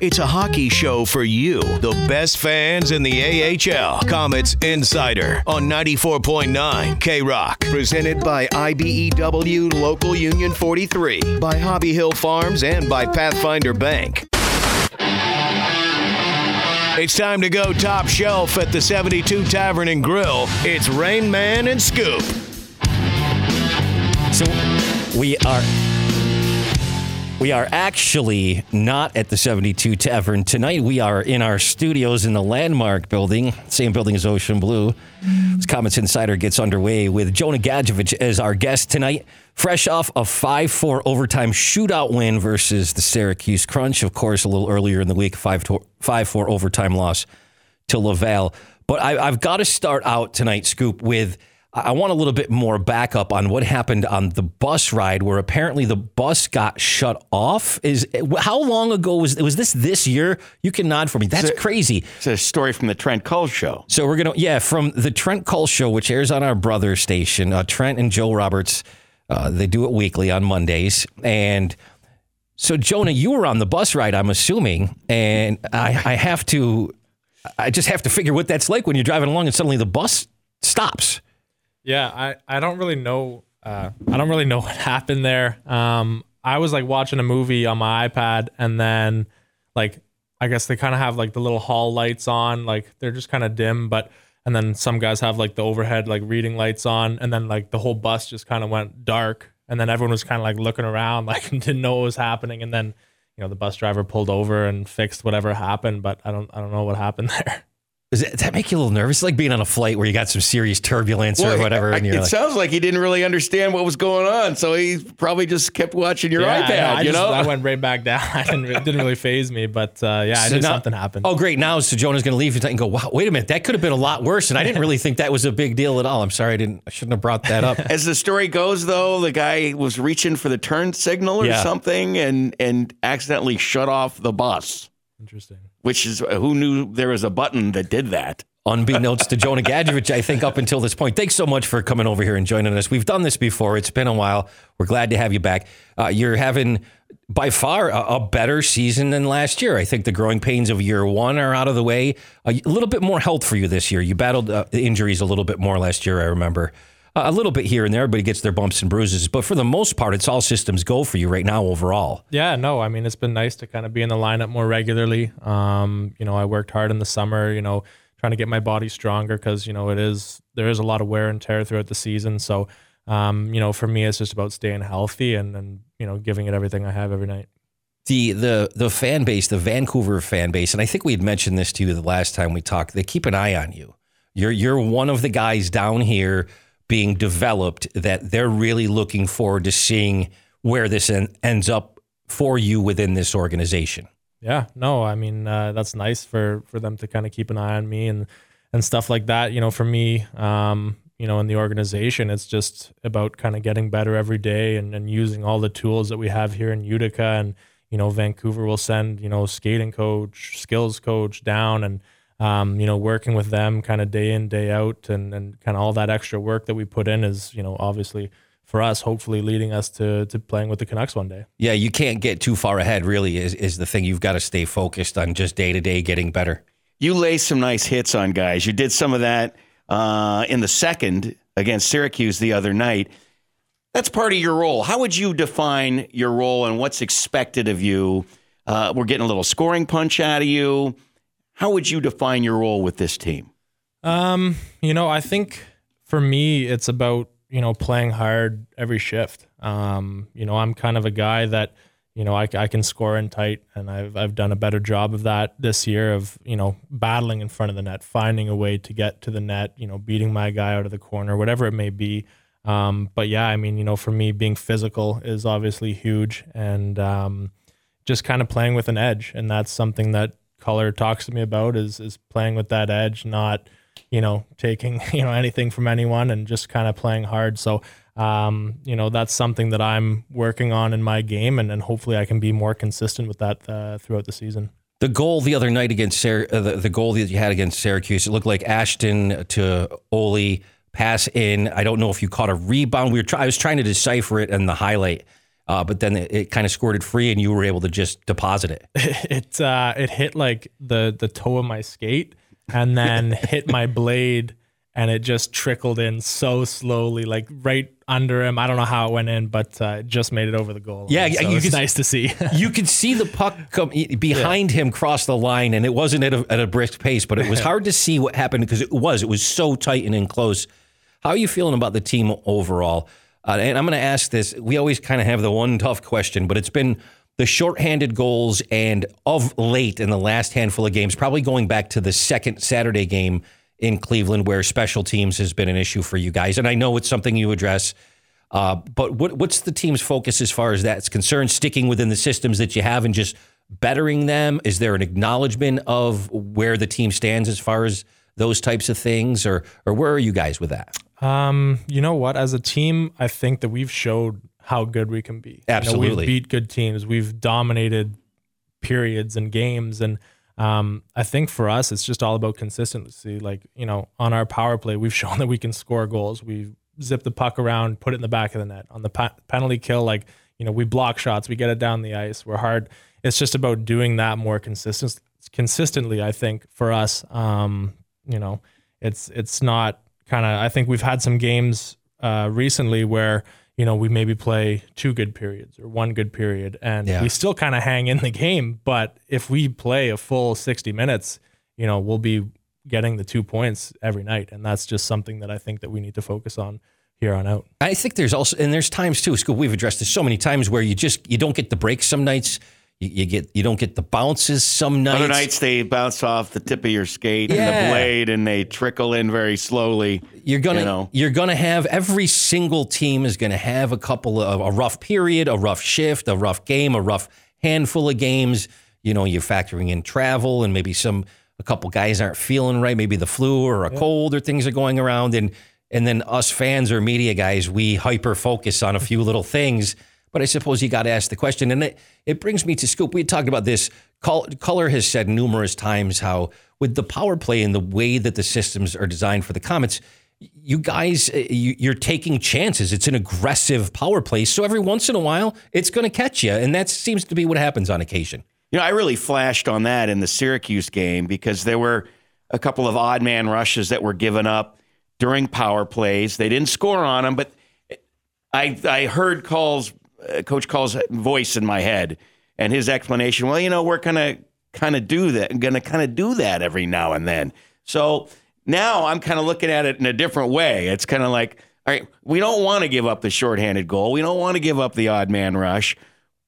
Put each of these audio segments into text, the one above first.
It's a hockey show for you, the best fans in the AHL. Comets Insider on 94.9 K Rock. Presented by IBEW Local Union 43, by Hobby Hill Farms, and by Pathfinder Bank. It's time to go top shelf at the 72 Tavern and Grill. It's Rain Man and Scoop. So we are we are actually not at the 72 Tavern tonight. We are in our studios in the Landmark building, same building as Ocean Blue. This Comets Insider gets underway with Jonah Gadjovich as our guest tonight, fresh off a 5 4 overtime shootout win versus the Syracuse Crunch. Of course, a little earlier in the week, 5 4 overtime loss to Laval. But I, I've got to start out tonight, Scoop, with I want a little bit more backup on what happened on the bus ride, where apparently the bus got shut off. Is how long ago was was this? This year? You can nod for me. That's It's a- crazy. It's a story from the Trent Cull show. So we're gonna yeah from the Trent Cull show, which airs on our brother station. Uh, Trent and Joe Roberts, uh, they do it weekly on Mondays, and so Jonah, you were on the bus ride, I'm assuming, and I, I have to, I just have to figure what that's like when you're driving along and suddenly the bus stops. Yeah, I, I don't really know. Uh, I don't really know what happened there. Um, I was like watching a movie on my iPad, and then like I guess they kind of have like the little hall lights on, like they're just kind of dim, but and then some guys have like the overhead like reading lights on, and then like the whole bus just kind of went dark, and then everyone was kind of like looking around, like didn't know what was happening, and then you know the bus driver pulled over and fixed whatever happened, but I don't I don't know what happened there. Does that, does that make you a little nervous? It's like being on a flight where you got some serious turbulence or whatever, I- and you're it like, sounds like he didn't really understand what was going on, so he probably just kept watching your Yeah, iPad. yeah, I you just- know, I went right back down. I didn't, it didn't really phase me, but uh, yeah, I knew now- something happened. Oh, great. Now, so Jonah's going to leave and go, wow, wait a minute. That could have been a lot worse. And I didn't really think that was a big deal at all. I'm sorry. I didn't, I shouldn't have brought that up. As the story goes, though, the guy was reaching for the turn signal or Yeah. something, and and accidentally shut off the bus. Interesting. Which is who knew there was a button that did that. Unbeknownst to Jonah Gadjovich, I think, up until this point. Thanks so much for coming over here and joining us. We've done this before. It's been a while. We're glad to have you back. Uh, you're having, by far, a, a better season than last year. I think the growing pains of year one are out of the way. A, little bit more health for you this year. You battled uh, injuries a little bit more last year, I remember. A little bit here and there. Everybody gets their bumps and bruises. But for the most part, it's all systems go for you right now overall. Yeah, no, I mean it's been nice to kind of be in the lineup more regularly. Um, you know, I worked hard in the summer. You know, trying to get my body stronger because you know it is there is a lot of wear and tear throughout the season. So, um, you know, for me, it's just about staying healthy and and you know giving it everything I have every night. the the the fan base, the Vancouver fan base, and I think we had mentioned this to you the last time we talked. They keep an eye on you. You're you're one of the guys down here being developed that they're really looking forward to seeing where this en- ends up for you within this organization. Yeah, no, I mean uh, that's nice for for them to kind of keep an eye on me and and stuff like that. You know, for me, um, you know, in the organization, it's just about kind of getting better every day and, and using all the tools that we have here in Utica. And you know, Vancouver will send you know skating coach, skills coach down, and um, you know, working with them kind of day in day out, and and kind of all that extra work that we put in is you know obviously for us, hopefully leading us to to playing with the Canucks one day. Yeah, you can't get too far ahead. Really, is is the thing. You've got to stay focused on just day to day getting better. You lay some nice hits on guys. You did some of that uh, in the second against Syracuse the other night. That's part of your role. How would you define your role and what's expected of you? Uh, we're getting a little scoring punch out of you. How would you define your role with this team? Um, you know, I think for me, it's about you know playing hard every shift. Um, you know, I'm kind of a guy that you know I, I can score in tight, and I've I've done a better job of that this year of you know battling in front of the net, finding a way to get to the net, you know, beating my guy out of the corner, whatever it may be. Um, but yeah, I mean, you know, for me, being physical is obviously huge, and um, just kind of playing with an edge, and that's something that Cull talks to me about is is playing with that edge, not you know taking you know anything from anyone, and just kind of playing hard. So um, you know that's something that I'm working on in my game, and, and hopefully I can be more consistent with that uh, throughout the season. The goal the other night against uh, the, the goal that you had against Syracuse, it looked like Ashton to Ole pass in. I don't know if you caught a rebound. We were try- I was trying to decipher it in the highlight. Uh, but then it, it kind of squirted free, and you were able to just deposit it. it uh, it hit like the the toe of my skate and then hit my blade and it just trickled in so slowly like right under him. I don't know how it went in, but uh, it just made it over the goal. Yeah, so it's could- nice to see. you could see the puck come behind him cross the line, and it wasn't at a, at a brisk pace, but it was hard to see what happened because it was. It was so tight and in close. How are you feeling about the team overall? Uh, and I'm going to ask this. We always kind of have the one tough question, but it's been the shorthanded goals and of late in the last handful of games, probably going back to the second Saturday game in Cleveland, where special teams has been an issue for you guys. And I know it's something you address. Uh, but what, what's the team's focus as far as that's concerned? Sticking within the systems that you have and just bettering them? Is there an acknowledgement of where the team stands as far as those types of things, or or where are you guys with that? Um, you know what? As a team, I think that we've showed how good we can be. You know, Absolutely. we've beat good teams. We've dominated periods and games, and um, I think for us, it's just all about consistency. Like you know, on our power play, we've shown that we can score goals. We zip the puck around, put it in the back of the net. On the pa- penalty kill, like you know, we block shots, we get it down the ice. We're hard. It's just about doing that more consistent, consistently. I think for us, um, you know, it's it's not kind of. I think we've had some games uh, recently where you know we maybe play two good periods or one good period, and Yeah. we still kind of hang in the game. But if we play a full sixty minutes, you know, we'll be getting the two points every night, and that's just something that I think that we need to focus on here on out. I think there's also and there's times too. Scoop we've addressed this so many times where you just you don't get the breaks some nights. You, you get you don't get the bounces some nights. Other nights they bounce off the tip of your skate and the blade, and they trickle in very slowly. You're gonna you know. you're gonna have every single team is gonna have a couple of a rough period, a rough shift, a rough game, a rough handful of games. You know, you're factoring in travel and maybe some a couple guys aren't feeling right, maybe the flu or a cold or things are going around and and then us fans or media guys, we hyper focus on a few little things. But I suppose you got to ask the question, and it, it brings me to Scoop. We talked about this. Cull has said numerous times how, with the power play and the way that the systems are designed for the Comets, you guys, eh, you, you're taking chances. It's an aggressive power play. So every once in a while, it's going to catch you. And that seems to be what happens on occasion. You know, I really flashed on that in the Syracuse game because there were a couple of odd man rushes that were given up during power plays. They didn't score on them, but eh, I I heard Cull's Coach Cull's voice in my head and his explanation. Well, you know, we're gonna kind of do that, gonna kind of do that every now and then. So now I'm kind of looking at it in a different way. It's kind of like, all right, we don't want to give up the shorthanded goal. We don't want to give up the odd man rush.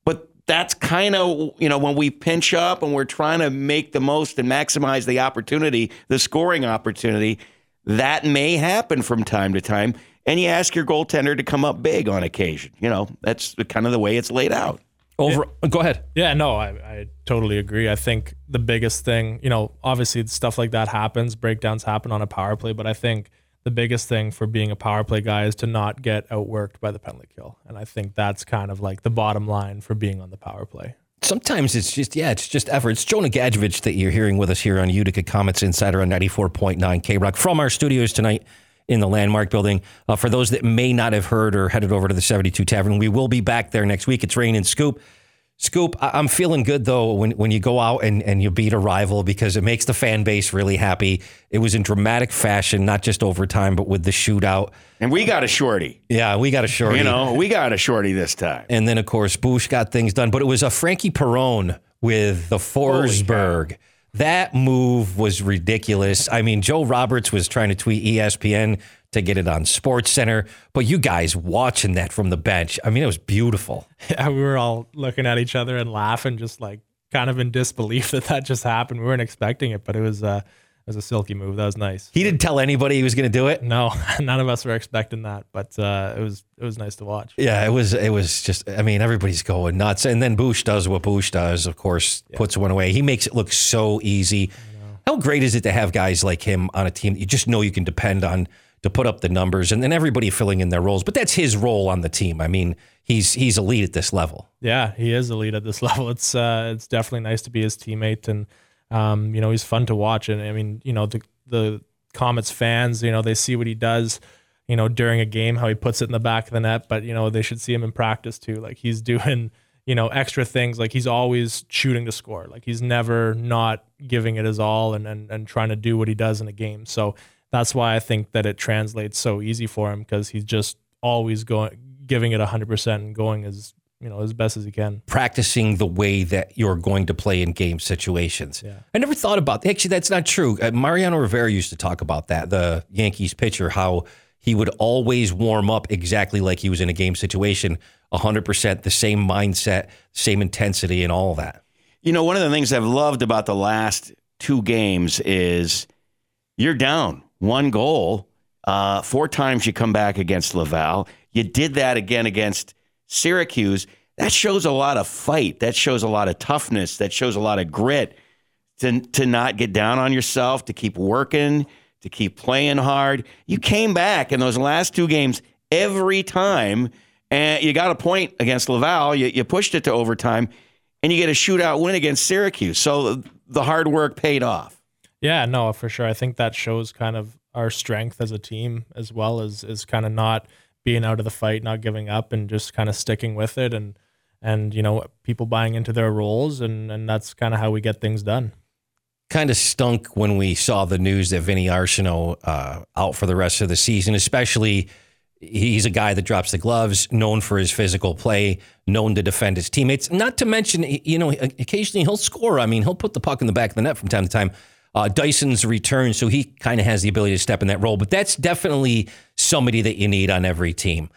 But that's kind of, you know, when we pinch up and we're trying to make the most and maximize the opportunity, the scoring opportunity, that may happen from time to time. And you ask your goaltender to come up big on occasion. You know, that's kind of the way it's laid out. Over, go ahead. Yeah, no, I, I totally agree. I think the biggest thing, you know, obviously stuff like that happens, breakdowns happen on a power play, but I think the biggest thing for being a power play guy is to not get outworked by the penalty kill. And I think that's kind of like the bottom line for being on the power play. Sometimes it's just, yeah, it's just effort. It's Jonah Gadjovich that you're hearing with us here on Utica Comets Insider on 94.9 K Rock from our studios tonight in the Landmark building. Uh, for those that may not have heard or headed over to the 72 Tavern, we will be back there next week. It's Rain and Scoop. Scoop, I- I'm feeling good though when, when you go out and, and you beat a rival because it makes the fan base really happy. It was in dramatic fashion, not just overtime, but with the shootout. And we got a shorty. Yeah, we got a shorty. You know, we got a shorty this time. And then, of course, Boosh got things done. But it was a Frankie Perron with the Forsberg. That move was ridiculous. I mean, Joe Roberts was trying to tweet ESPN to get it on Sports Center, but you guys watching that from the bench, I mean, it was beautiful. Yeah, we were all looking at each other and laughing, just like kind of in disbelief that that just happened. We weren't expecting it, but it was, uh, was a silky move. That was nice. He didn't tell anybody he was going to do it. No, none of us were expecting that, but uh, it was it was nice to watch. Yeah, it was. It was just. I mean, everybody's going nuts, and then Boosh does what Boosh does. Of course, puts one away. He makes it look so easy. How great is it to have guys like him on a team that you just know you can depend on to put up the numbers, and then everybody filling in their roles. But that's his role on the team. I mean, he's he's elite at this level. Yeah, he is elite at this level. It's uh, it's definitely nice to be his teammate, and um, you know he's fun to watch. And I mean, you know the the Comets fans, you know they see what he does, you know, during a game, how he puts it in the back of the net. But you know, they should see him in practice too. Like he's doing, you know, extra things. Like he's always shooting to score. Like he's never not giving it his all and and, and trying to do what he does in a game. So that's why I think that it translates so easy for him because he's just always going, giving it hundred percent and going as you know as best as he can. practicing the way that you're going to play in game situations. Yeah. I never thought about that. actually that's not true. Uh, Mariano Rivera used to talk about that, the Yankees pitcher, how he would always warm up exactly like he was in a game situation, 100% the same mindset, same intensity and all that. You know, one of the things I've loved about the last two games is you're down one goal. Uh, four times you come back against Laval. You did that again against Syracuse. That shows a lot of fight. That shows a lot of toughness. That shows a lot of grit to, to not get down on yourself, to keep working, to keep playing hard. You came back in those last two games every time, and you got a point against Laval. You, you pushed it to overtime, and you get a shootout win against Syracuse. So the hard work paid off. Yeah, no, for sure. I think that shows kind of our strength as a team as well as is kind of not being out of the fight, not giving up, and just kind of sticking with it, and and you know people buying into their roles, and and that's kind of how we get things done. Kind of stunk when we saw the news that Vinny Arseneau uh, out for the rest of the season, especially he's a guy that drops the gloves, known for his physical play, known to defend his teammates. Not to mention, you know, occasionally he'll score. I mean, he'll put the puck in the back of the net from time to time. Uh, Dyson's return, so he kind of has the ability to step in that role. But that's definitely somebody that you need on every team.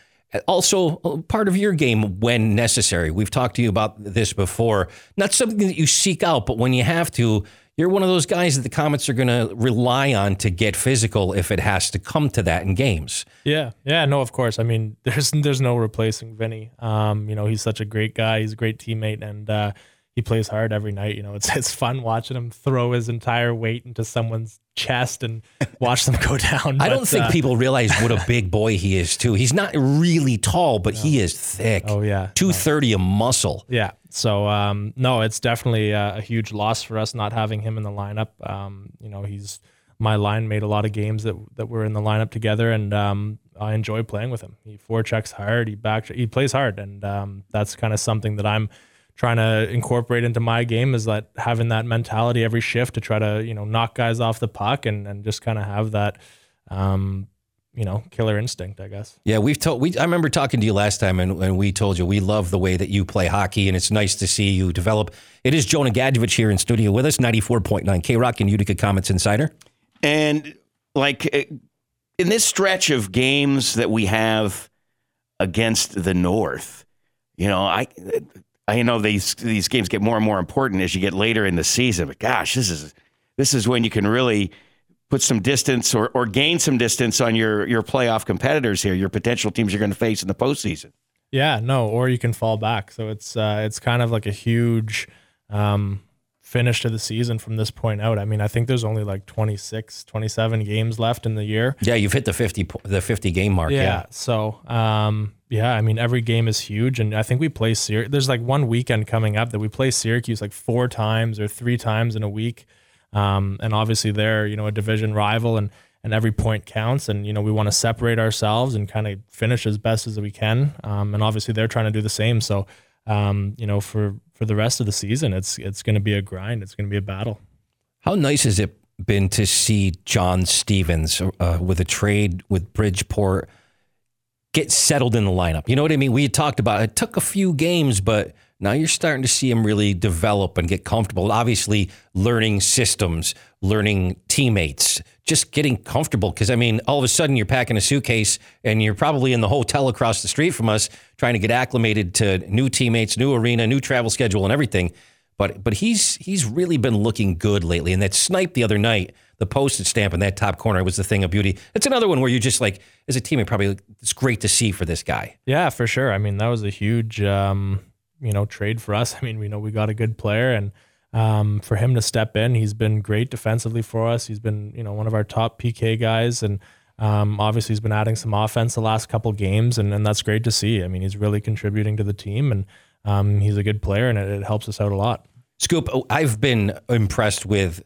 Also, uh, part of your game when necessary. We've talked to you about this before. Not something that you seek out, but when you have to, you're one of those guys that the Comets are going to rely on to get physical if it has to come to that in games. Yeah, yeah, no, of course. I mean, there's there's no replacing Vinny. Um, you know, he's such a great guy. He's a great teammate, and uh, he plays hard every night. You know, it's it's fun watching him throw his entire weight into someone's chest and watch them go down. I don't think uh, people realize what a big boy he is, too. He's not really tall, but he is thick. Oh yeah, 230 a muscle. Yeah. So um, no, it's definitely a, a huge loss for us not having him in the lineup. Um, you know, he's my line made a lot of games that that were in the lineup together, and um, I enjoy playing with him. He forechecks hard, he back he plays hard, and um, that's kind of something that I'm trying to incorporate into my game is that having that mentality every shift to try to you know knock guys off the puck and and just kind of have that. Um, you know, killer instinct, I guess. Yeah, we've told. We I remember talking to you last time, and, and we told you we love the way that you play hockey, and it's nice to see you develop. It is Jonah Gadjovich here in studio with us, ninety four point nine K Rock and Utica Comets Insider. And like eh, in this stretch of games that we have against the North, you know, I I know these these games get more and more important as you get later in the season. But gosh, this is this is when you can really put some distance or, or gain some distance on your your playoff competitors here, your potential teams you're going to face in the postseason. Yeah, no, or you can fall back. So it's uh, it's kind of like a huge um, finish to the season from this point out. I mean, I think there's only like 26, 27 games left in the year. Yeah, you've hit the fifty the fifty game mark. Yeah. Yeah, So, um, yeah, I mean, every game is huge, and I think we play Syr. There's like one weekend coming up that we play Syracuse like four times or three times in a week, um, and obviously they're you know a division rival, and and every point counts, and you know we want to separate ourselves and kind of finish as best as we can, um, and obviously they're trying to do the same. So, um, you know, for for the rest of the season, it's it's going to be a grind. It's going to be a battle. How nice has it been to see John Stevens uh, with a trade with Bridgeport get settled in the lineup? You know what I mean? We had talked about it took a few games, but now you're starting to see him really develop and get comfortable. Obviously, learning systems, learning teammates, just getting comfortable. Because I mean, all of a sudden you're packing a suitcase and you're probably in the hotel across the street from us, trying to get acclimated to new teammates, new arena, new travel schedule, and everything. But but he's he's really been looking good lately. And that snipe the other night, the postage stamp in that top corner was the thing of beauty. It's another one where you're just like, as a teammate, probably it's great to see for this guy. Yeah, for sure. I mean, that was a huge, um, you know, trade for us. I mean, we know we got a good player, and um, for him to step in, he's been great defensively for us. He's been, you know, one of our top PK guys, and um, obviously he's been adding some offense the last couple games, and, and that's great to see. I mean, he's really contributing to the team, and um, he's a good player, and it, it helps us out a lot. Scoop, I've been impressed with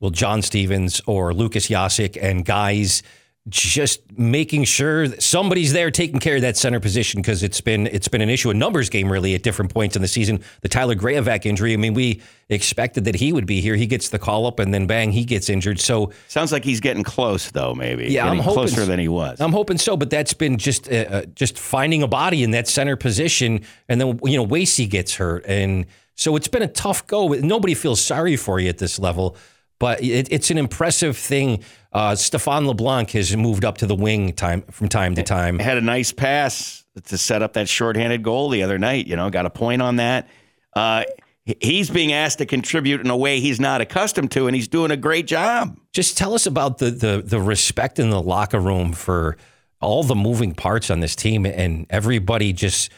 well John Stevens or Lukas Jasek and guys just making sure that somebody's there taking care of that center position because it's been it's been an issue, a numbers game really at different points in the season. The Tyler Graovac injury, I mean, we expected that he would be here. He gets the call up and then bang, he gets injured. So Sounds like he's getting close, though. Maybe Yeah, getting I'm hoping closer than he was. I'm hoping so, but that's been just uh, uh, just finding a body in that center position, and then you know Wasey gets hurt, and so it's been a tough go. Nobody feels sorry for you at this level, but it, it's an impressive thing. Uh, Stefan LeBlanc has moved up to the wing time from time to time. had a nice pass to set up that shorthanded goal the other night. You know, got a point on that. Uh, he's being asked to contribute in a way he's not accustomed to, and he's doing a great job. Just tell us about the the the respect in the locker room for all the moving parts on this team and everybody just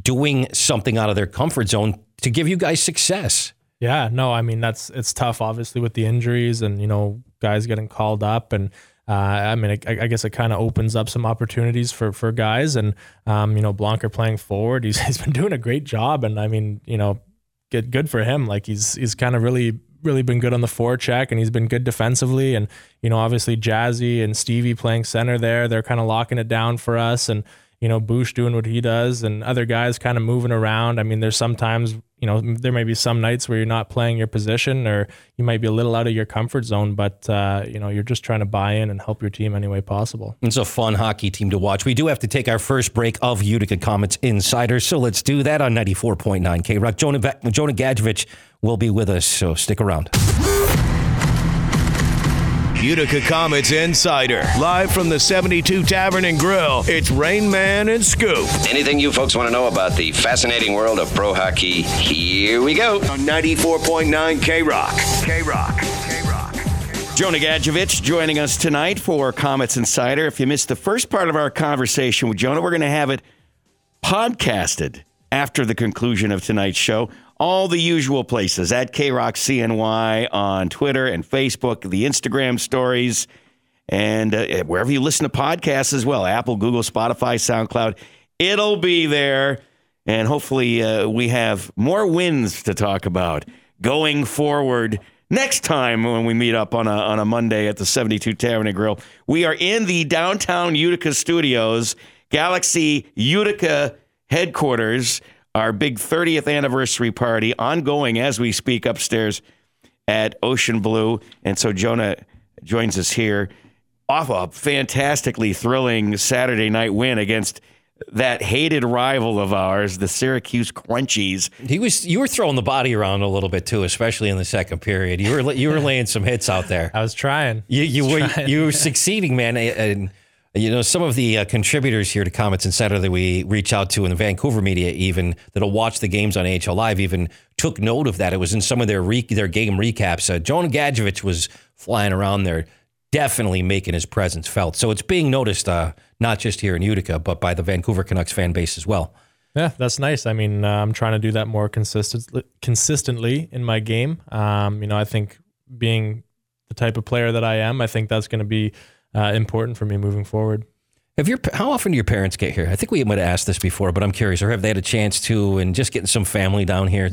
doing something out of their comfort zone to give you guys success. Yeah, no, I mean that's it's tough, obviously, with the injuries and you know guys getting called up, and uh, I mean I, I guess it kind of opens up some opportunities for for guys, and um, you know Blanca playing forward, he's he's been doing a great job, and I mean you know good good for him, like he's he's kind of really really been good on the forecheck, and he's been good defensively, and you know obviously Jazzy and Stevie playing center there, they're kind of locking it down for us, and you know, Boosh doing what he does and other guys kind of moving around. I mean, there's sometimes, you know, there may be some nights where you're not playing your position or you might be a little out of your comfort zone, but, uh, you know, you're just trying to buy in and help your team any way possible. It's a fun hockey team to watch. We do have to take our first break of Utica Comets Insider. so let's do that on 94.9 K Rock. Jonah, Jonah Gadjovich will be with us, so stick around. Utica Comets Insider, live from the 72 Tavern and Grill. It's Rain Man and Scoop Anything you folks want to know about the fascinating world of pro hockey, here we go. on 94.9 K Rock. K Rock. K Rock. Jonah Gadjovich joining us tonight for Comets Insider. If you missed the first part of our conversation with Jonah, we're going to have it podcasted after the conclusion of tonight's show. All the usual places at KRock CNY on Twitter and Facebook, the Instagram stories, and uh, wherever you listen to podcasts as well Apple, Google, Spotify, SoundCloud. It'll be there. And hopefully, uh, we have more wins to talk about going forward next time when we meet up on a, on a Monday at the 72 Tavern and Grill. We are in the downtown Utica studios, Galaxy Utica headquarters, our big 30th anniversary party ongoing as we speak upstairs at Ocean Blue. And so Jonah joins us here off a fantastically thrilling Saturday night win against that hated rival of ours, the Syracuse Crunchies. He was you were throwing the body around a little bit too, especially in the second period. You were you were laying some hits out there. I was trying. You you were you were succeeding, man. And you know some of the uh, contributors here to Comets Insider that we reach out to in the Vancouver media, even that'll watch the games on AHL Live, even took note of that. It was in some of their re- their game recaps. Uh, Jonah Gadjovich was flying around there, definitely making his presence felt. So it's being noticed, uh, not just here in Utica, but by the Vancouver Canucks fan base as well. Yeah, that's nice. I mean, uh, I'm trying to do that more consistently, consistently in my game. Um, you know, I think being the type of player that I am, I think that's going to be uh, important for me moving forward. Have your how often do your parents get here? I think we might have asked this before, but I'm curious. Or have they had a chance to, and just getting some family down here,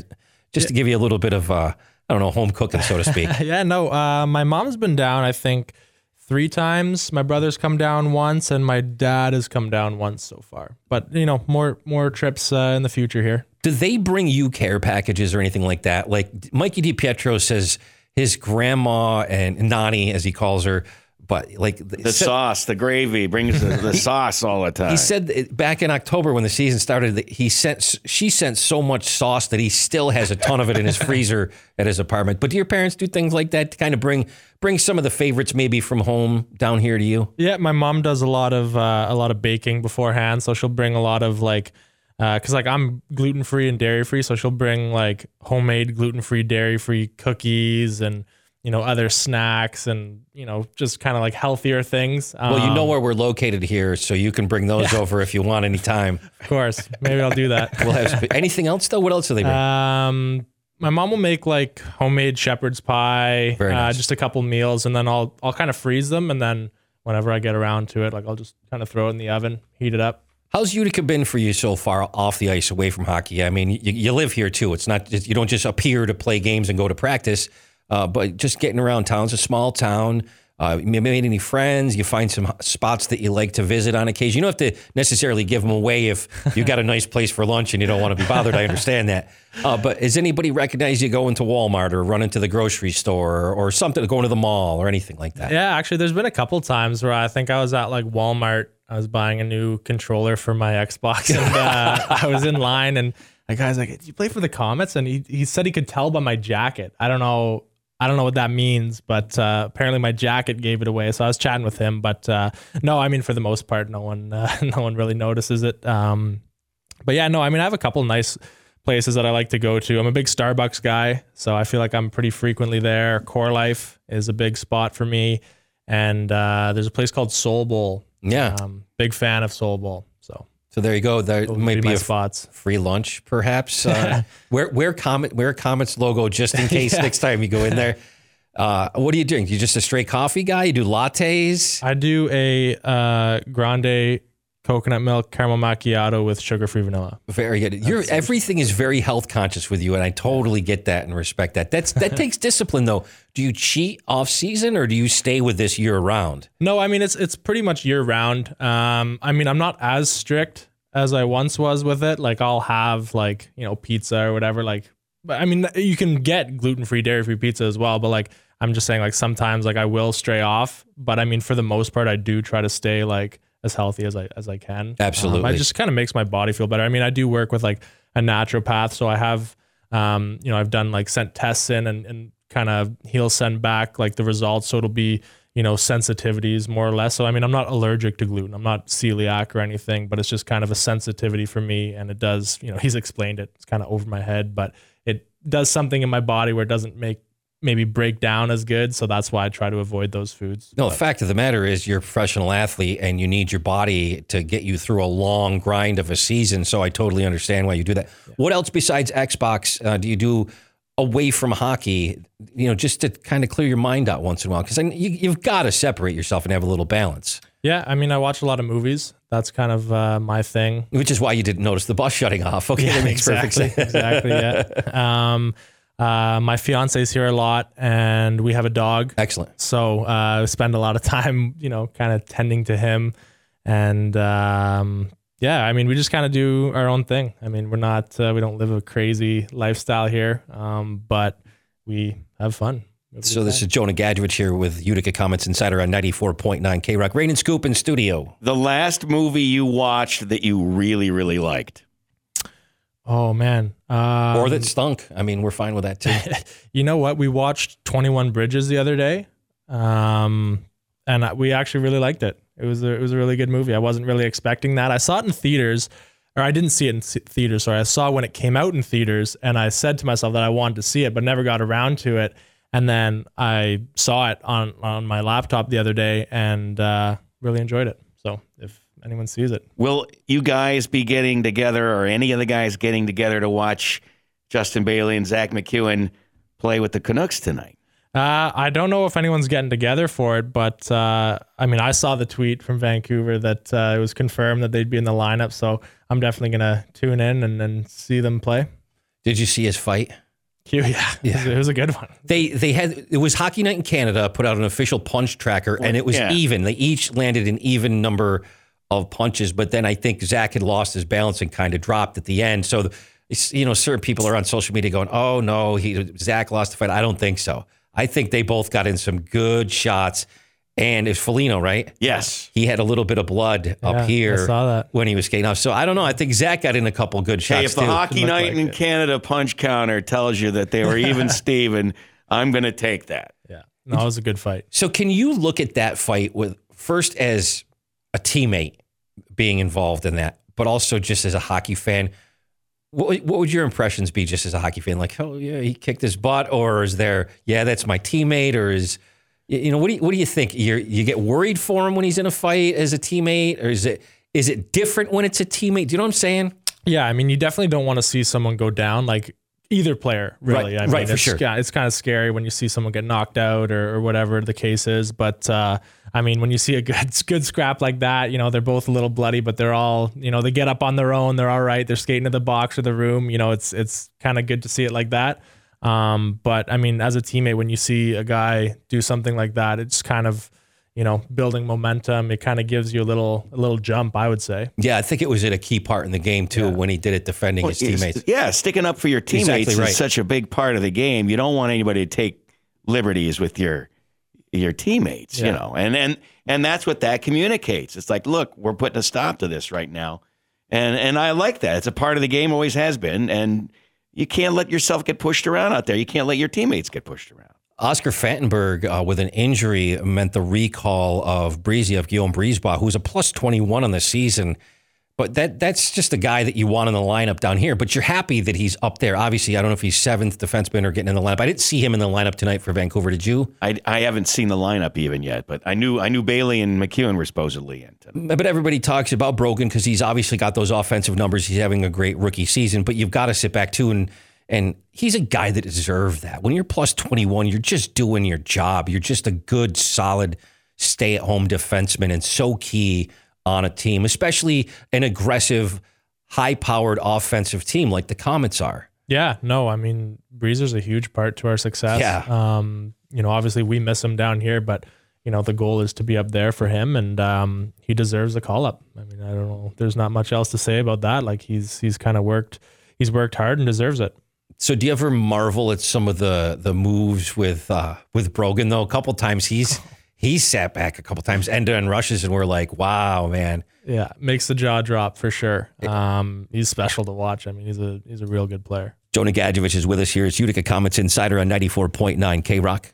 just to give you a little bit of, uh, I don't know, home cooking, so to speak. yeah, no, uh, my mom's been down, I think, three times. My brother's come down once, and my dad has come down once so far. But, you know, more more trips uh, in the future here. do they bring you care packages or anything like that? Like Mikey DiPietro says, his grandma and Nani, as he calls her, but like The sauce, the gravy brings the, the sauce all the time. He said back in October when the season started, that he sent she sent so much sauce that he still has a ton of it in his freezer at his apartment. But do your parents do things like that to kind of bring bring some of the favorites maybe from home down here to you? Yeah, my mom does a lot of uh, a lot of baking beforehand, so she'll bring a lot of like because like I'm gluten free and dairy free, so she'll bring like homemade gluten free, dairy free cookies and you know other snacks and you know just kind of like healthier things. Well, you know Um, where we're located here, so you can bring those over if you want anytime. of course, maybe I'll do that. We'll have sp- anything else though. What else do they bring? Um, my mom will make like homemade shepherd's pie, uh, nice. just a couple meals, and then I'll I'll kind of freeze them, and then whenever I get around to it, like I'll just kind of throw it in the oven, heat it up. How's Utica been for you so far off the ice, away from hockey? I mean, you, you live here too. It's not you don't just appear to play games and go to practice, uh, but just getting around town. It's a small town. Uh, you made any friends? You find some spots that you like to visit on occasion. You don't have to necessarily give them away if you got a nice place for lunch and you don't want to be bothered. I understand that. Uh, but has anybody recognized you going to Walmart or running to the grocery store or, or something, going to the mall or anything like that? Yeah, actually, there's been a couple times where I think I was at like Walmart. I was buying a new controller for my Xbox, and uh, I was in line, and a guy's like, "Did you play for the Comets?" And he he said he could tell by my jacket. I don't know. I don't know what that means, but uh, apparently my jacket gave it away. So I was chatting with him, but uh, no, I mean for the most part, no one uh, no one really notices it. Um, but yeah, no, I mean I have a couple nice places that I like to go to. I'm a big Starbucks guy, so I feel like I'm pretty frequently there. Core Life is a big spot for me, and uh, there's a place called Soul Bowl. Yeah. Um, big fan of Soul Bowl. So there you go. There those might be a spots. free lunch, perhaps. Uh, wear wear Comet wear Comet's logo just in case next time you go in there. Uh, what do you drink? You just a straight coffee guy? You do lattes? I do a uh, grande coconut milk caramel macchiato with sugar-free vanilla. Very good. You're everything is very health conscious with you, and I totally get that and respect that. That's that takes discipline though. Do you cheat off season or do you stay with this year round? No, I mean it's it's pretty much year round. Um, I mean I'm not as strict as I once was with it. Like I'll have like you know pizza or whatever. Like, but I mean you can get gluten free, dairy free pizza as well. But like I'm just saying like sometimes like I will stray off. But I mean for the most part I do try to stay like as healthy as I as I can. Absolutely. Um, it just kind of makes my body feel better. I mean I do work with like a naturopath, so I have um, you know I've done like sent tests in and and kind of he'll send back like the results, so it'll be you know, sensitivities more or less. So, I mean, I'm not allergic to gluten. I'm not celiac or anything, but it's just kind of a sensitivity for me. And it does, you know, he's explained it. It's kind of over my head, but it does something in my body where it doesn't make maybe break down as good. So that's why I try to avoid those foods. No, the fact of the matter is you're a professional athlete and you need your body to get you through a long grind of a season. So I totally understand why you do that. What else besides Xbox uh, do you do away from hockey, you know, just to kind of clear your mind out once in a while? Because you, you've got to separate yourself and have a little balance, Yeah. I mean, I watch a lot of movies. That's kind of uh, my thing. which is why you didn't notice the bus shutting off. Okay, that makes perfect sense. exactly. Yeah. Um, uh, my fiance's here a lot and we have a dog. Excellent. So uh, I spend a lot of time, you know, kind of tending to him. And um, yeah, I mean, we just kind of do our own thing. I mean, we're not, uh, we don't live a crazy lifestyle here, um, but we have fun. We So good this is Jonah Gadjovich here with Utica Comets Insider on 94.9 K Rock. Rain and Scoop in studio. The last movie you watched that you really, really liked. Oh man. Um, or that stunk. I mean, we're fine with that too. you know what? We watched 21 Bridges the other day. Um, and I- we actually really liked it. It was a, it was a really good movie. I wasn't really expecting that. I saw it in theaters, or I didn't see it in theaters. Sorry, I saw when it came out in theaters, and I said to myself that I wanted to see it, but never got around to it. And then I saw it on on my laptop the other day, and uh, really enjoyed it. So if anyone sees it, Will you guys be getting together, or any of the guys getting together to watch Justin Bailey and Zack MacEwen play with the Canucks tonight? Uh, I don't know if anyone's getting together for it, but uh, I mean, I saw the tweet from Vancouver that uh, it was confirmed that they'd be in the lineup. So I'm definitely gonna tune in and, and see them play. Did you see his fight? Q, yeah, It, was, it was a good one. They they had it was Hockey Night in Canada put out an official punch tracker and it was Yeah. even. They each landed an even number of punches, but then I think Zach had lost his balance and kind of dropped at the end. So you know, certain people are on social media going, "Oh no, he Zach lost the fight." I don't think so. I think they both got in some good shots. And it's Felino, right? Yes. He had a little bit of blood Yeah, up here I saw that. when he was skating off. So I don't know. I think Zach got in a couple good shots Hey, if the too. Hockey Night like in it. Canada punch counter tells you that they were even Steven, I'm going to take that. Yeah, no, it was a good fight. So can you look at that fight with first as a teammate being involved in that, but also just as a hockey fan? What, what would your impressions be just as a hockey fan? Like, oh yeah, he kicked his butt, or is there, yeah, that's my teammate, or is you know what do you, what do you think? You you get worried for him when he's in a fight as a teammate, or is it is it different when it's a teammate? Do you know what I'm saying? Yeah, I mean, you definitely don't want to see someone go down, like either player, really. Right, I mean, right, for it's, sure. Yeah, it's kind of scary when you see someone get knocked out or, or whatever the case is. But uh, I mean, when you see a good good scrap like that, you know, they're both a little bloody, but they're all, you know, they get up on their own. They're all right. They're skating to the box or the room. You know, it's it's kind of good to see it like that. Um, but I mean, as a teammate, when you see a guy do something like that, it's kind of you know building momentum. It kind of gives you a little a little jump, I would say. Yeah, I think it was at a key part in the game too when he did it defending his teammates. Yeah, sticking up for your teammates Exactly right. is such a big part of the game. You don't want anybody to take liberties with your your teammates, you know. And and and that's what that communicates. It's like, look, we're putting a stop to this right now. And and I like that. It's a part of the game always has been and you can't let yourself get pushed around out there. You can't let your teammates get pushed around. Oscar Fantenberg, uh, with an injury, meant the recall of Breezy of Guillaume Brisebois, who's a plus 21 on the season. But that that's just a guy that you want in the lineup down here. But you're happy that he's up there. Obviously, I don't know if he's seventh defenseman or getting in the lineup. I didn't see him in the lineup tonight for Vancouver. Did you? I, I haven't seen the lineup even yet, but I knew I knew Bailey and MacEwen were supposedly in. tonight. But everybody talks about Brogan because he's obviously got those offensive numbers. He's having a great rookie season. But you've got to sit back too and and he's a guy that deserves that. When you're plus 21, you're just doing your job. You're just a good, solid, stay at home defenseman and so key on a team, especially an aggressive, high powered offensive team like the Comets are. Yeah, no, I mean, Breezer's a huge part to our success. Yeah. Um, you know, obviously we miss him down here, but you know, the goal is to be up there for him and um, he deserves a call up. I mean, I don't know. There's not much else to say about that. Like he's he's kind of worked he's worked hard and deserves it. So do you ever marvel at some of the the moves with uh, with Brogan though? A couple times he's he's sat back a couple times end to end rushes and we're like, wow, man. Yeah, makes the jaw drop for sure. Um, he's special to watch. I mean, he's a he's a real good player. Jonah Gadjovich is with us here. It's Utica Comets Insider on 94.9 K Rock.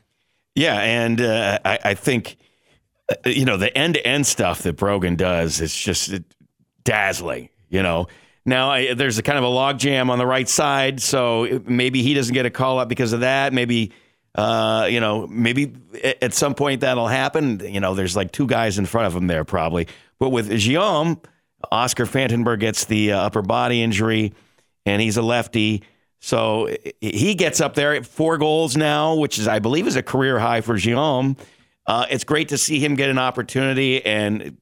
Yeah, and uh, I, I think uh, you know the end to end stuff that Brogan does is just uh, dazzling. You know, now I, there's a kind of a log jam on the right side, so maybe he doesn't get a call up because of that. Maybe uh, you know, maybe at some point that'll happen. You know, there's like two guys in front of him there probably, but with Guillaume, Oscar Fantenberg gets the uh, upper body injury, and he's a lefty. So he gets up there at four goals now, which is, I believe, is a career high for Guillaume. Uh, it's great to see him get an opportunity, and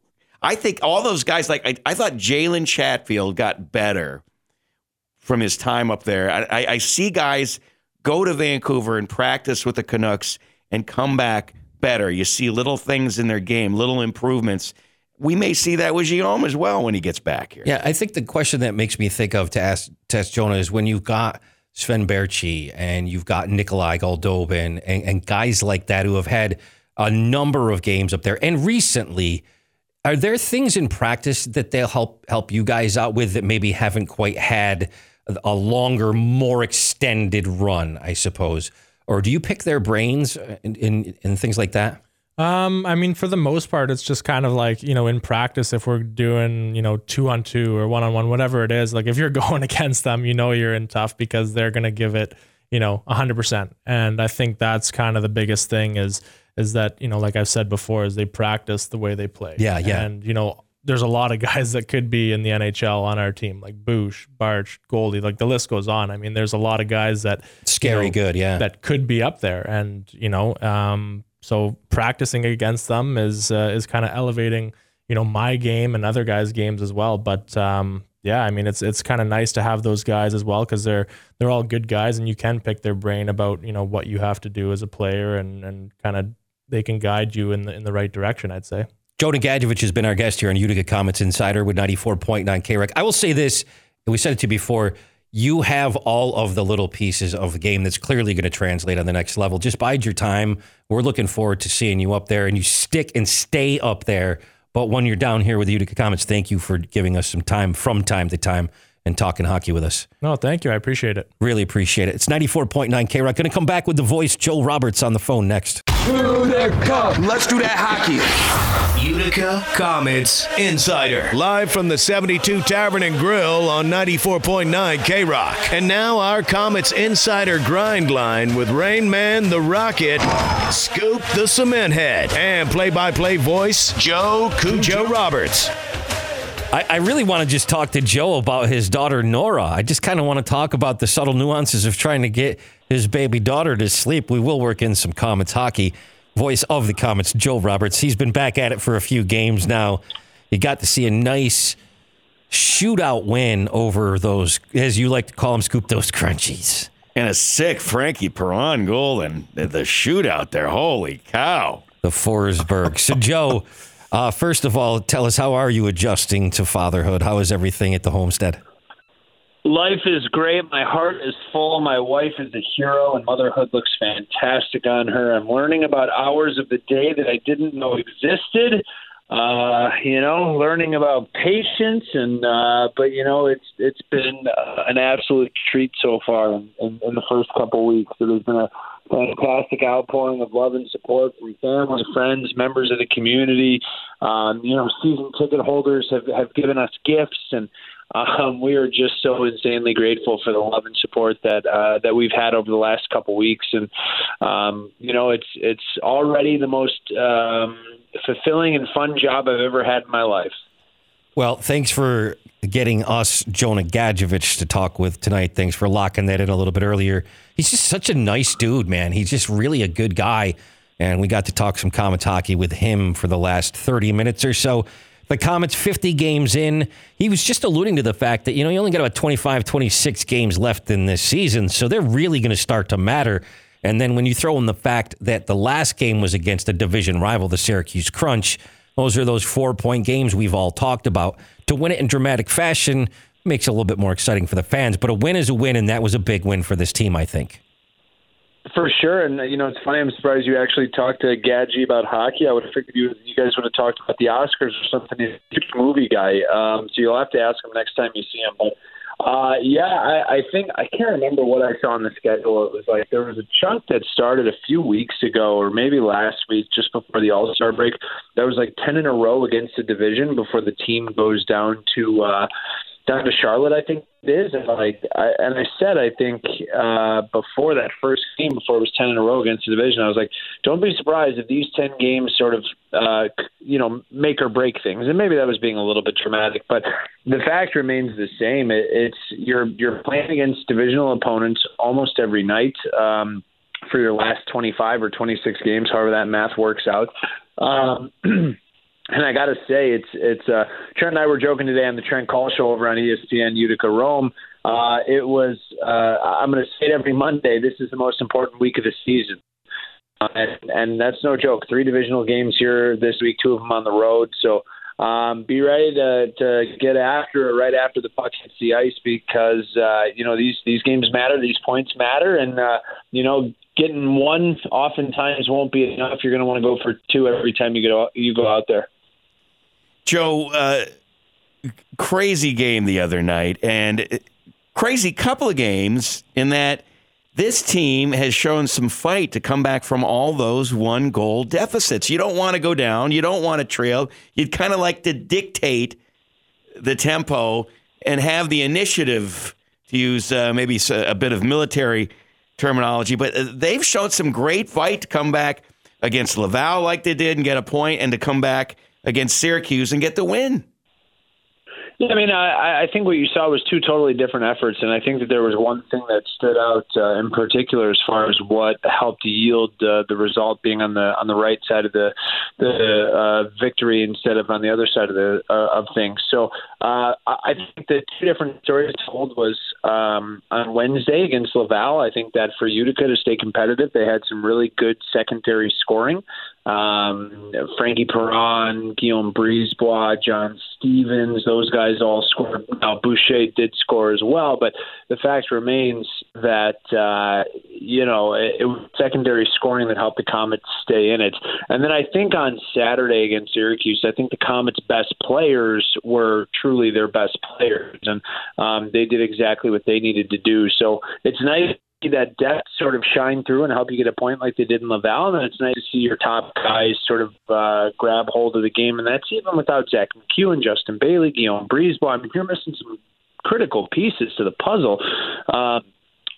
I think all those guys, like I, I thought, Jalen Chatfield got better from his time up there. I, I, I see guys go to Vancouver and practice with the Canucks and come back better. You see little things in their game, little improvements. We may see that with Guillaume as well when he gets back here. Yeah, I think the question that makes me think of to ask, ask Jonah is when you've got Sven Baertschi and you've got Nikolai Goldobin and, and guys like that who have had a number of games up there and recently. Are there things in practice that they'll help help you guys out with that maybe haven't quite had a longer, more extended run, I suppose? Or do you pick their brains and, and, and things like that? Um, I mean, for the most part, it's just kind of like you know, in practice, if we're doing you know two on two or one on one, whatever it is, like if you're going against them, you know you're in tough because they're gonna give it you know hundred percent. And I think that's kind of the biggest thing is is that you know, like I've said before, is they practice the way they play. Yeah, yeah. And you know, there's a lot of guys that could be in the NHL on our team, like Boosh, Barch, Goldie, like the list goes on. I mean, there's a lot of guys that Scary you know, good, yeah. that could be up there, and you know, um, so practicing against them is uh, is kind of elevating, you know, my game and other guys' games as well. But um, yeah, I mean, it's it's kind of nice to have those guys as well because they're they're all good guys, and you can pick their brain about you know what you have to do as a player, and and kind of they can guide you in the in the right direction. I'd say. Jonah Gadjovich has been our guest here on Utica Comets Insider with 94.9 K Rock. I will say this, and we said it to you before, you have all of the little pieces of the game that's clearly going to translate on the next level. Just bide your time. We're looking forward to seeing you up there, and you stick and stay up there. But when you're down here with the Utica Comets, thank you for giving us some time from time to time and talking hockey with us. No, thank you. I appreciate it. Really appreciate it. It's 94.9 K Rock. Going to come back with the voice, Joe Roberts, on the phone next. Let's do that hockey. Utica Comets Insider. Live from the 72 Tavern and Grill on 94.9 K Rock. And now our Comets Insider grind line with Rain Man the Rocket, Scoop the Cement Head, and play by play voice Joe Cujo Roberts. I, I really want to just talk to Joe about his daughter Nora. I just kind of want to talk about the subtle nuances of trying to get his baby daughter to sleep. We will work in some Comets hockey. Voice of the Comets, Joe Roberts. He's been back at it for a few games now. You got to see a nice shootout win over those, as you like to call them, scoop those crunchies. And a sick Frankie Perron goal and the shootout there. Holy cow. The Forsberg. So, Joe, uh, first of all, tell us how are you adjusting to fatherhood? How is everything at the homestead? Life is great. My heart is full. My wife is a hero, and motherhood looks fantastic on her. I'm learning about hours of the day that I didn't know existed. Uh, you know, learning about patience, and uh, but you know, it's it's been uh, an absolute treat so far in, in, in the first couple weeks. It has been a fantastic outpouring of love and support from family, friends, members of the community. Um, you know, season ticket holders have have given us gifts and um, we are just so insanely grateful for the love and support that uh, that we've had over the last couple weeks, and um, you know, it's it's already the most um, fulfilling and fun job I've ever had in my life. Well, thanks for getting us Jonah Gadjovich to talk with tonight. Thanks for locking that in a little bit earlier. He's just such a nice dude, man. He's just really a good guy. And we got to talk some Comets hockey with him for the last 30 minutes or so the Comets 50 games in. He was just alluding to the fact that, you know, you only got about 25, 26 games left in this season, so they're really going to start to matter. And then when you throw in the fact that the last game was against a division rival, the Syracuse Crunch, those are those four point games we've all talked about. To win it in dramatic fashion makes it a little bit more exciting for the fans, but a win is a win, and that was a big win for this team, I think. For sure, and you know it's funny. I'm surprised you actually talked to Gadji about hockey. I would have figured you you guys would have talked about the Oscars or something. He's a movie guy, um, so you'll have to ask him next time you see him. But uh, yeah, I, I think I can't remember what I saw on the schedule. It was like there was a chunk that started a few weeks ago, or maybe last week, just before the All Star break. There was like ten in a row against the division before the team goes down to. Uh, down to Charlotte, I think it is. And like, I, and I said, I think uh, before that first game, before it was ten in a row against the division, I was like, don't be surprised if these ten games sort of, uh, you know, make or break things. And maybe that was being a little bit dramatic, but the fact remains the same. It, it's you're you're playing against divisional opponents almost every night. Um, for your last 25 or 26 games, however that math works out. Um, And I got to say, it's it's uh, Trent and I were joking today on the Trent Cull Show over on ESPN Utica Rome. Uh, it was uh, I'm going to say it every Monday. This is the most important week of the season, uh, and, and that's no joke. Three divisional games here this week, two of them on the road. So um, be ready to, to get after it right after the puck hits the ice because uh, you know these these games matter, these points matter, and uh, you know getting one oftentimes won't be enough. You're going to want to go for two every time you go you go out there. Joe, uh, crazy game the other night, and crazy couple of games in that this team has shown some fight to come back from all those one goal deficits. You don't want to go down, you don't want to trail. You'd kind of like to dictate the tempo and have the initiative, to use uh, maybe a bit of military terminology. But they've shown some great fight to come back against Laval like they did and get a point, and to come back against Syracuse and get the win. Yeah, I mean, I, I think what you saw was two totally different efforts, and I think that there was one thing that stood out uh, in particular as far as what helped yield uh, the result being on the on the right side of the the uh, victory instead of on the other side of the uh, of things. So uh, I think the two different stories told was um, on Wednesday against Laval. I think that for Utica to stay competitive, they had some really good secondary scoring. Um, Frankie Perron, Guillaume Brisebois, John Stevens, those guys all scored. Now Boucher did score as well, but the fact remains that uh, you know it, it was secondary scoring that helped the Comets stay in it. And then I think on Saturday against Syracuse, I think the Comets' best players were truly their best players, and um, they did exactly what they needed to do. So it's nice that depth sort of shine through and help you get a point like they did in Laval. And it's nice to see your top guys sort of uh, grab hold of the game. And that's even without Zack MacEwen, Justin Bailey, Guillaume Brisebois. I mean, you're missing some critical pieces to the puzzle. Uh,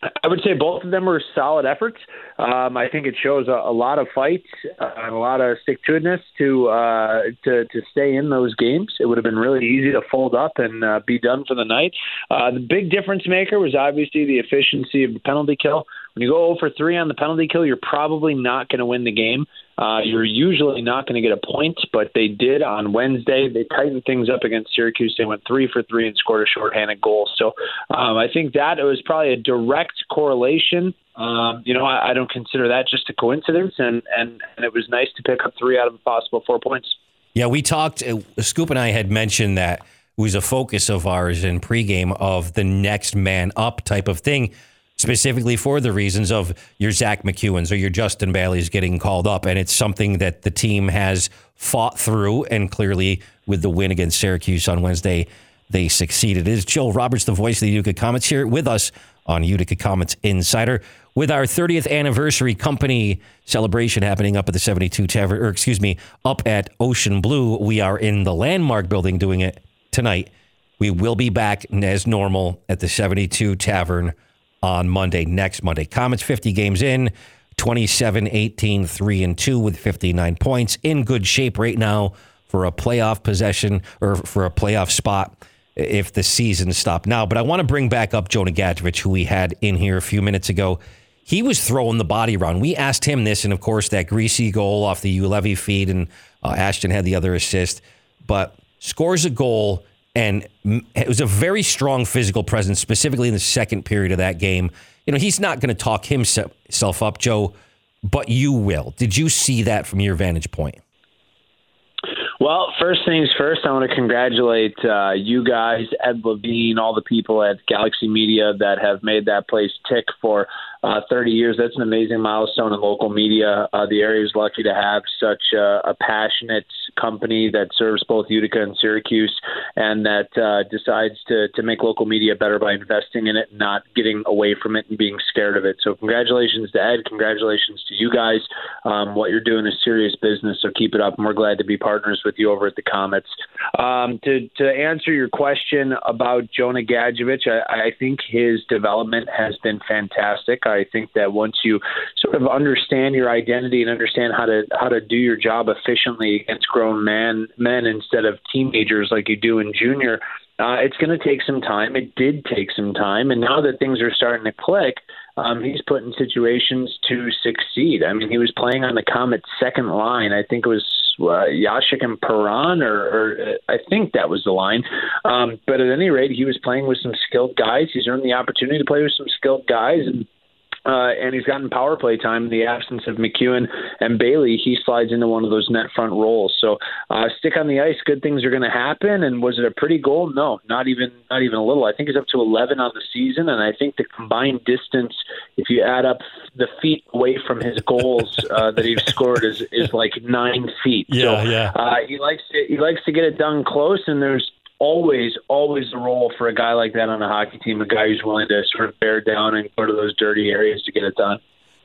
I would say both of them were solid efforts. Um, I think it shows a, a lot of fight uh, and a lot of stick to uh, to to stay in those games. It would have been really easy to fold up and uh, be done for the night. Uh, the big difference maker was obviously the efficiency of the penalty kill when you go over 3 on the penalty kill, you're probably not going to win the game. Uh, you're usually not going to get a point, but they did on Wednesday. They tightened things up against Syracuse. They went three for three and scored a shorthanded goal. So um, I think that it was probably a direct correlation. Um, you know, I, I don't consider that just a coincidence, and, and and it was nice to pick up three out of a possible four points. Yeah, we talked. Uh, Scoop and I had mentioned that was a focus of ours in pregame of the next man up type of thing specifically for the reasons of your Zack MacEwens or your Justin Bailey's getting called up. And it's something that the team has fought through. And clearly, with the win against Syracuse on Wednesday, they succeeded. It is Joe Roberts, the voice of the Utica Comets, here with us on Utica Comets Insider with our 30th anniversary company celebration happening up at the 72 Tavern, or excuse me, up at Ocean Blue. We are in the Landmark building doing it tonight. We will be back as normal at the 72 Tavern on Monday, next Monday. Comets 50 games in, 27, 18, 3 and 2 with 59 points. In good shape right now for a playoff possession or for a playoff spot if the season stopped now. But I want to bring back up Jonah Gadjovich, who we had in here a few minutes ago. He was throwing the body around. We asked him this, and of course, that greasy goal off the Juolevi feed, and uh, Ashton had the other assist. But scores a goal and it was a very strong physical presence, specifically in the second period of that game. You know, he's not going to talk himself up, Joe, but you will. Did you see that from your vantage point? Well, first things first, I want to congratulate uh, you guys, Ed Levine, all the people at Galaxy Media that have made that place tick for uh, 30 years. That's an amazing milestone in local media. Uh, the area is lucky to have such uh, a passionate company that serves both Utica and Syracuse, and that uh, decides to to make local media better by investing in it, and not getting away from it and being scared of it. So, congratulations to Ed. Congratulations to you guys. Um, what you're doing is serious business. So keep it up, and we're glad to be partners with you over at the Comets. Um, to to answer your question about Jonah Gadjovich, I, I think his development has been fantastic. I think that once you sort of understand your identity and understand how to how to do your job efficiently against grown man men instead of teenagers like you do in junior, uh, it's going to take some time. It did take some time, and now that things are starting to click, um, he's put in situations to succeed. I mean, he was playing on the Comet's second line. I think it was uh, Jasek and Perron, or, or uh, I think that was the line. Um, but at any rate, he was playing with some skilled guys. He's earned the opportunity to play with some skilled guys, and uh, and he's gotten power play time in the absence of MacEwen and Bailey. He slides into one of those net front roles. So uh, stick on the ice. Good things are going to happen. And was it a pretty goal? No, not even not even a little. I think he's up to 11 on the season, and I think the combined distance, if you add up the feet away from his goals uh, that he's scored, is is like nine feet. Yeah, so, yeah. Uh, he likes to he likes to get it done close, and there's always, always the role for a guy like that on a hockey team, a guy who's willing to sort of bear down and go to those dirty areas to get it done.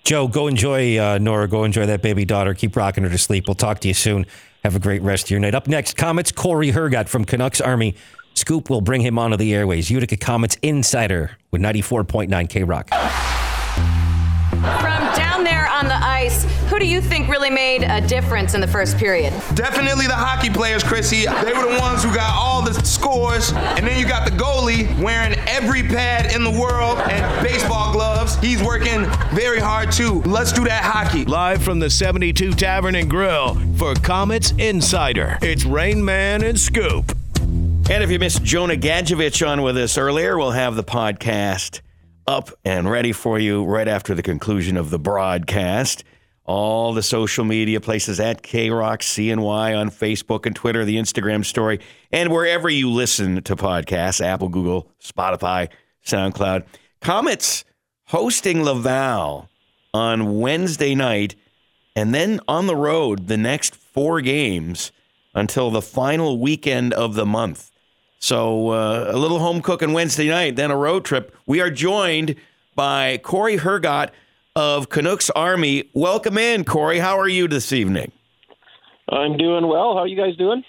Joe, go enjoy uh, Nora. Go enjoy that baby daughter. Keep rocking her to sleep. We'll talk to you soon. Have a great rest of your night. Up next, Comets Cory Hergott from Canucks Army. Scoop will bring him onto the airways. Utica Comets Insider with 94.9 K Rock. From down there on the ice, who do you think really made a difference in the first period? Definitely the hockey players, Chrissy. They were the ones who got all the scores. And then you got the goalie wearing every pad in the world and baseball gloves. He's working very hard too. Let's do that hockey. Live from the 72 Tavern and Grill for Comets Insider, it's Rain Man and Scoop. And if you missed Jonah Gadjovich on with us earlier, we'll have the podcast up and ready for you right after the conclusion of the broadcast. All the social media places at KROC CNY on Facebook and Twitter, the Instagram story, and wherever you listen to podcasts Apple, Google, Spotify, SoundCloud. Comets hosting Laval on Wednesday night and then on the road the next four games until the final weekend of the month. So uh, a little home cooking Wednesday night, then a road trip. We are joined by Cory Hergott of Canucks Army. Welcome in, Cory. How are you this evening? I'm doing well. How are you guys doing?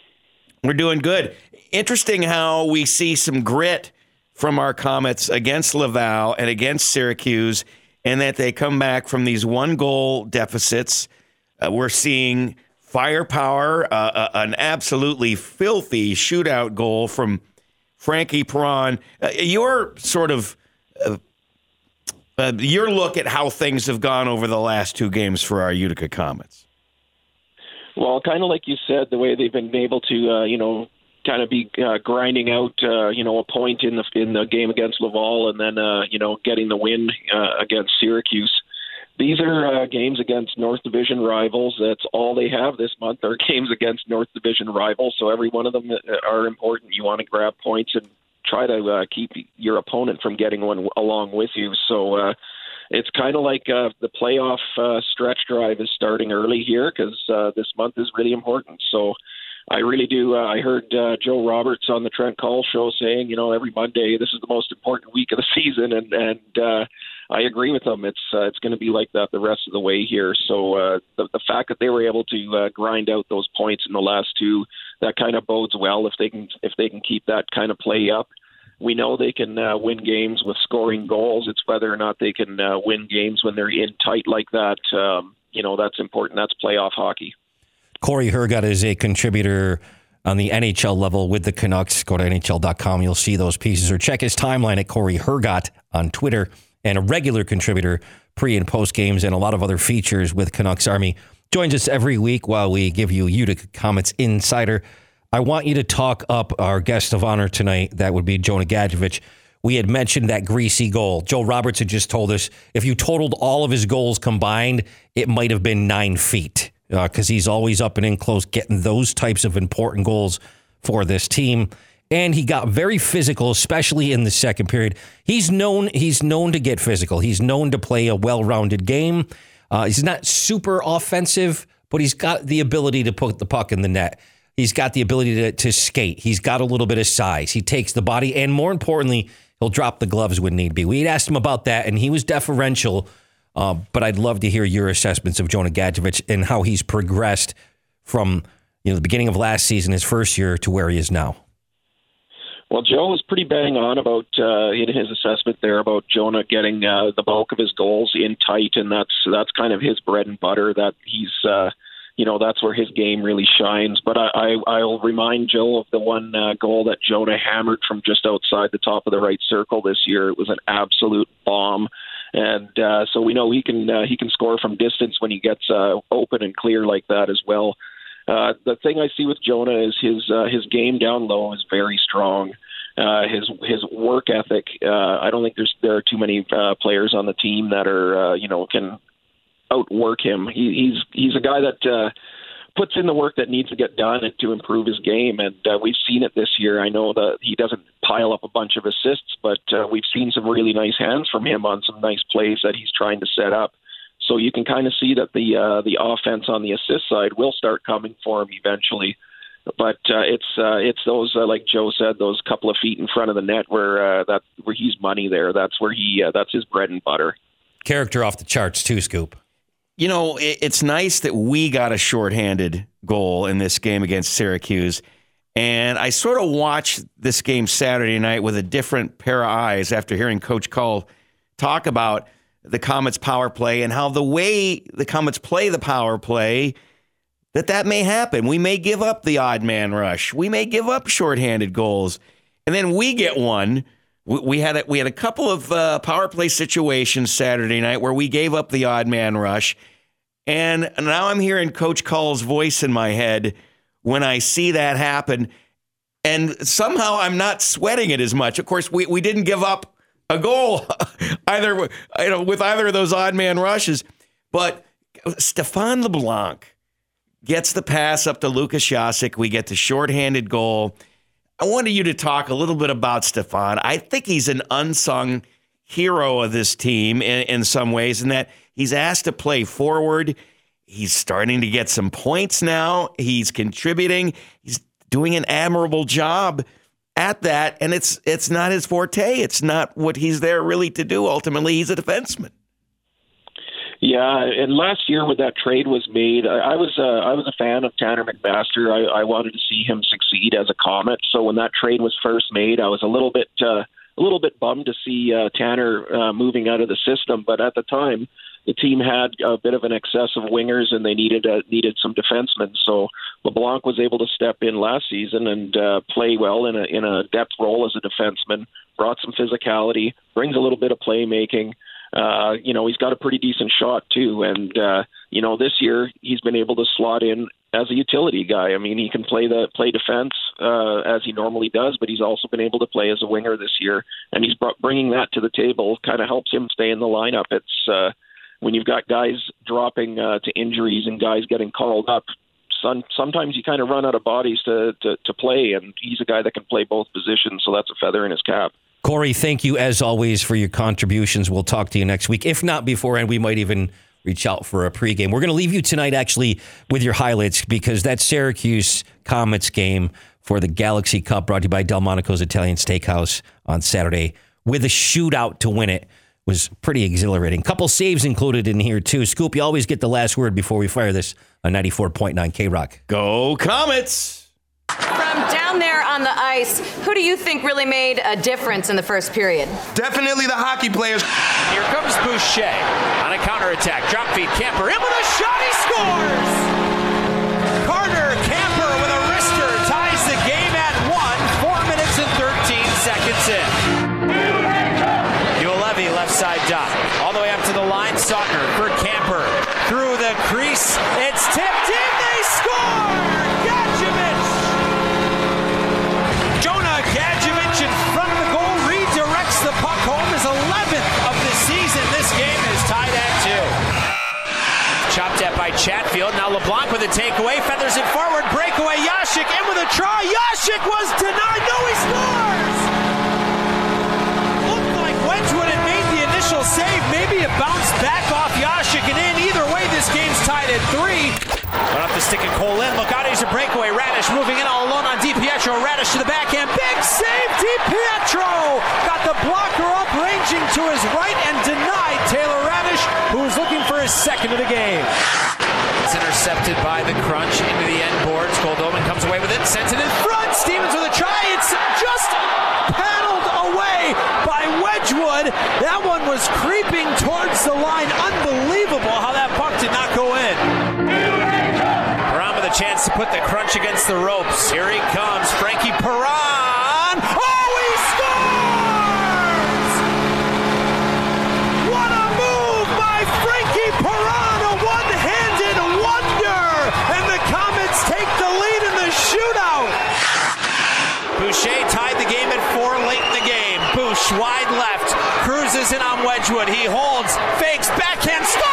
We're doing good. Interesting how we see some grit from our Comets against Laval and against Syracuse, and that they come back from these one goal deficits. Uh, we're seeing firepower, uh, uh, an absolutely filthy shootout goal from Frankie Perron. Uh, your sort of uh, Uh, your look at how things have gone over the last two games for our Utica Comets. Well, kind of like you said, the way they've been able to, uh, you know, kind of be uh, grinding out, uh, you know, a point in the in the game against Laval, and then, uh, you know, getting the win uh, against Syracuse. These are uh, games against North Division rivals. That's all they have this month are games against North Division rivals. So every one of them are important. You want to grab points and try to uh, keep your opponent from getting one along with you. So uh, it's kind of like uh, the playoff uh, stretch drive is starting early here because uh, this month is really important. So I really do. Uh, I heard uh, Joe Roberts on the Trent Cull show saying, you know, every Monday this is the most important week of the season, and and uh, I agree with them. It's uh, it's going to be like that the rest of the way here. So uh, the the fact that they were able to uh, grind out those points in the last two, that kind of bodes well if they can if they can keep that kind of play up. We know they can uh, win games with scoring goals. It's whether or not they can uh, win games when they're in tight like that. Um, you know that's important. That's playoff hockey. Cory Hergott is a contributor on the NHL level with the Canucks. Go to NHL.com. You'll see those pieces or check his timeline at Cory Hergott on Twitter and a regular contributor pre and post games and a lot of other features with Canucks Army. Joins us every week while we give you Utica Comets Insider. I want you to talk up our guest of honor tonight. That would be Jonah Gadjovich. We had mentioned that greasy goal. Joe Roberts had just told us if you totaled all of his goals combined, it might have been nine feet because uh, he's always up and in close, getting those types of important goals for this team. And he got very physical, especially in the second period. He's known he's known to get physical. He's known to play a well-rounded game. Uh, he's not super offensive, but he's got the ability to put the puck in the net. He's got the ability to, to skate. He's got a little bit of size. He takes the body, and more importantly, he'll drop the gloves when need be. We had asked him about that, and he was deferential uh, but I'd love to hear your assessments of Jonah Gadjovich and how he's progressed from you know the beginning of last season, his first year, to where he is now. Well, Joe was pretty bang on about uh, in his assessment there about Jonah getting uh, the bulk of his goals in tight, and that's that's kind of his bread and butter. That he's uh, you know that's where his game really shines. But I, I I'll remind Joe of the one uh, goal that Jonah hammered from just outside the top of the right circle this year. It was an absolute bomb and uh, so we know he can uh, he can score from distance when he gets uh, open and clear like that as well. Uh, the thing I see with Jonah is his uh, his game down low is very strong. Uh, his his work ethic. Uh, I don't think there's there are too many uh, players on the team that are uh, you know can outwork him. He, he's he's a guy that. Uh, puts in the work that needs to get done to improve his game. And uh, we've seen it this year. I know that he doesn't pile up a bunch of assists, but uh, we've seen some really nice hands from him on some nice plays that he's trying to set up. So you can kind of see that the uh, the offense on the assist side will start coming for him eventually. But uh, it's uh, it's those uh, like Joe said, those couple of feet in front of the net where uh, that where he's money there. That's where he uh, that's his bread and butter. Character off the charts too, Scoop. You know, it's nice that we got a shorthanded goal in this game against Syracuse. And I sort of watched this game Saturday night with a different pair of eyes after hearing Coach Cull talk about the Comets power play and how the way the Comets play the power play that that may happen. We may give up the odd man rush. We may give up shorthanded goals. And then we get one. We had a, we had a couple of uh, power play situations Saturday night where we gave up the odd man rush, and now I'm hearing Coach Cull's voice in my head when I see that happen, and somehow I'm not sweating it as much. Of course, we, we didn't give up a goal either you know, with either of those odd man rushes, but Stefan LeBlanc gets the pass up to Lukas Jasek. We get the shorthanded goal. I wanted you to talk a little bit about Stefan. I think he's an unsung hero of this team in, in some ways, in that he's asked to play forward. He's starting to get some points now. He's contributing. He's doing an admirable job at that, and it's it's not his forte. It's not what he's there really to do. Ultimately, he's a defenseman. Yeah, and last year when that trade was made, I, I was uh, I was a fan of Tanner MacMaster. I, I wanted to see him succeed as a Comet. So when that trade was first made, I was a little bit uh, a little bit bummed to see uh, Tanner uh, moving out of the system. But at the time, the team had a bit of an excess of wingers, and they needed uh, needed some defensemen. So LeBlanc was able to step in last season and uh, play well in a in a depth role as a defenseman. Brought some physicality, brings a little bit of playmaking. Uh, you know, he's got a pretty decent shot too. And uh, you know, this year he's been able to slot in as a utility guy. I mean, he can play the play defense uh, as he normally does, but he's also been able to play as a winger this year, and he's brought, bringing that to the table. Kind of helps him stay in the lineup. It's uh, when you've got guys dropping uh, to injuries and guys getting called up. Some, sometimes you kind of run out of bodies to, to, to play, and he's a guy that can play both positions, so that's a feather in his cap. Cory, thank you as always for your contributions. We'll talk to you next week. If not before, and we might even reach out for a pregame. We're going to leave you tonight actually with your highlights because that Syracuse Comets game for the Galaxy Cup brought to you by Delmonico's Italian Steakhouse on Saturday with a shootout to win it was pretty exhilarating. Couple saves included in here too. Scoop, you always get the last word before we fire this on 94.9 K Rock. Go Comets! From down there on the ice, who do you think really made a difference in the first period? Definitely the hockey players. Here comes Boucher on a counterattack. Drop feed, Camper in with a shot, he scores! By Chatfield. Now LeBlanc with a takeaway, feathers it forward, breakaway. Jasek in with a try. Jasek was denied. No, he scores! Looked like Wedgewood had made the initial save. Maybe it bounced back off Jasek and in. Either way, this game's tied at three. Went up the stick and Cole in. Look out, he's a breakaway. Raddysh moving in all alone on DiPietro. Raddysh to the backhand. Big save, DiPietro! Got the blocker up, ranging to his right and denied Taylor Raddysh, who was looking for his second of the game. It's intercepted by the crunch into the end boards. Goldobin comes away with it, sends it in front. Stevens with a try. It's just paddled away by Wedgewood. That one was creeping towards the line. Unbelievable how that puck did not go in. Perron with a chance to put the crunch against the ropes. Here he comes, Frankie Perron. wide left. Cruises in on Wedgewood. He holds, fakes, backhand, stop!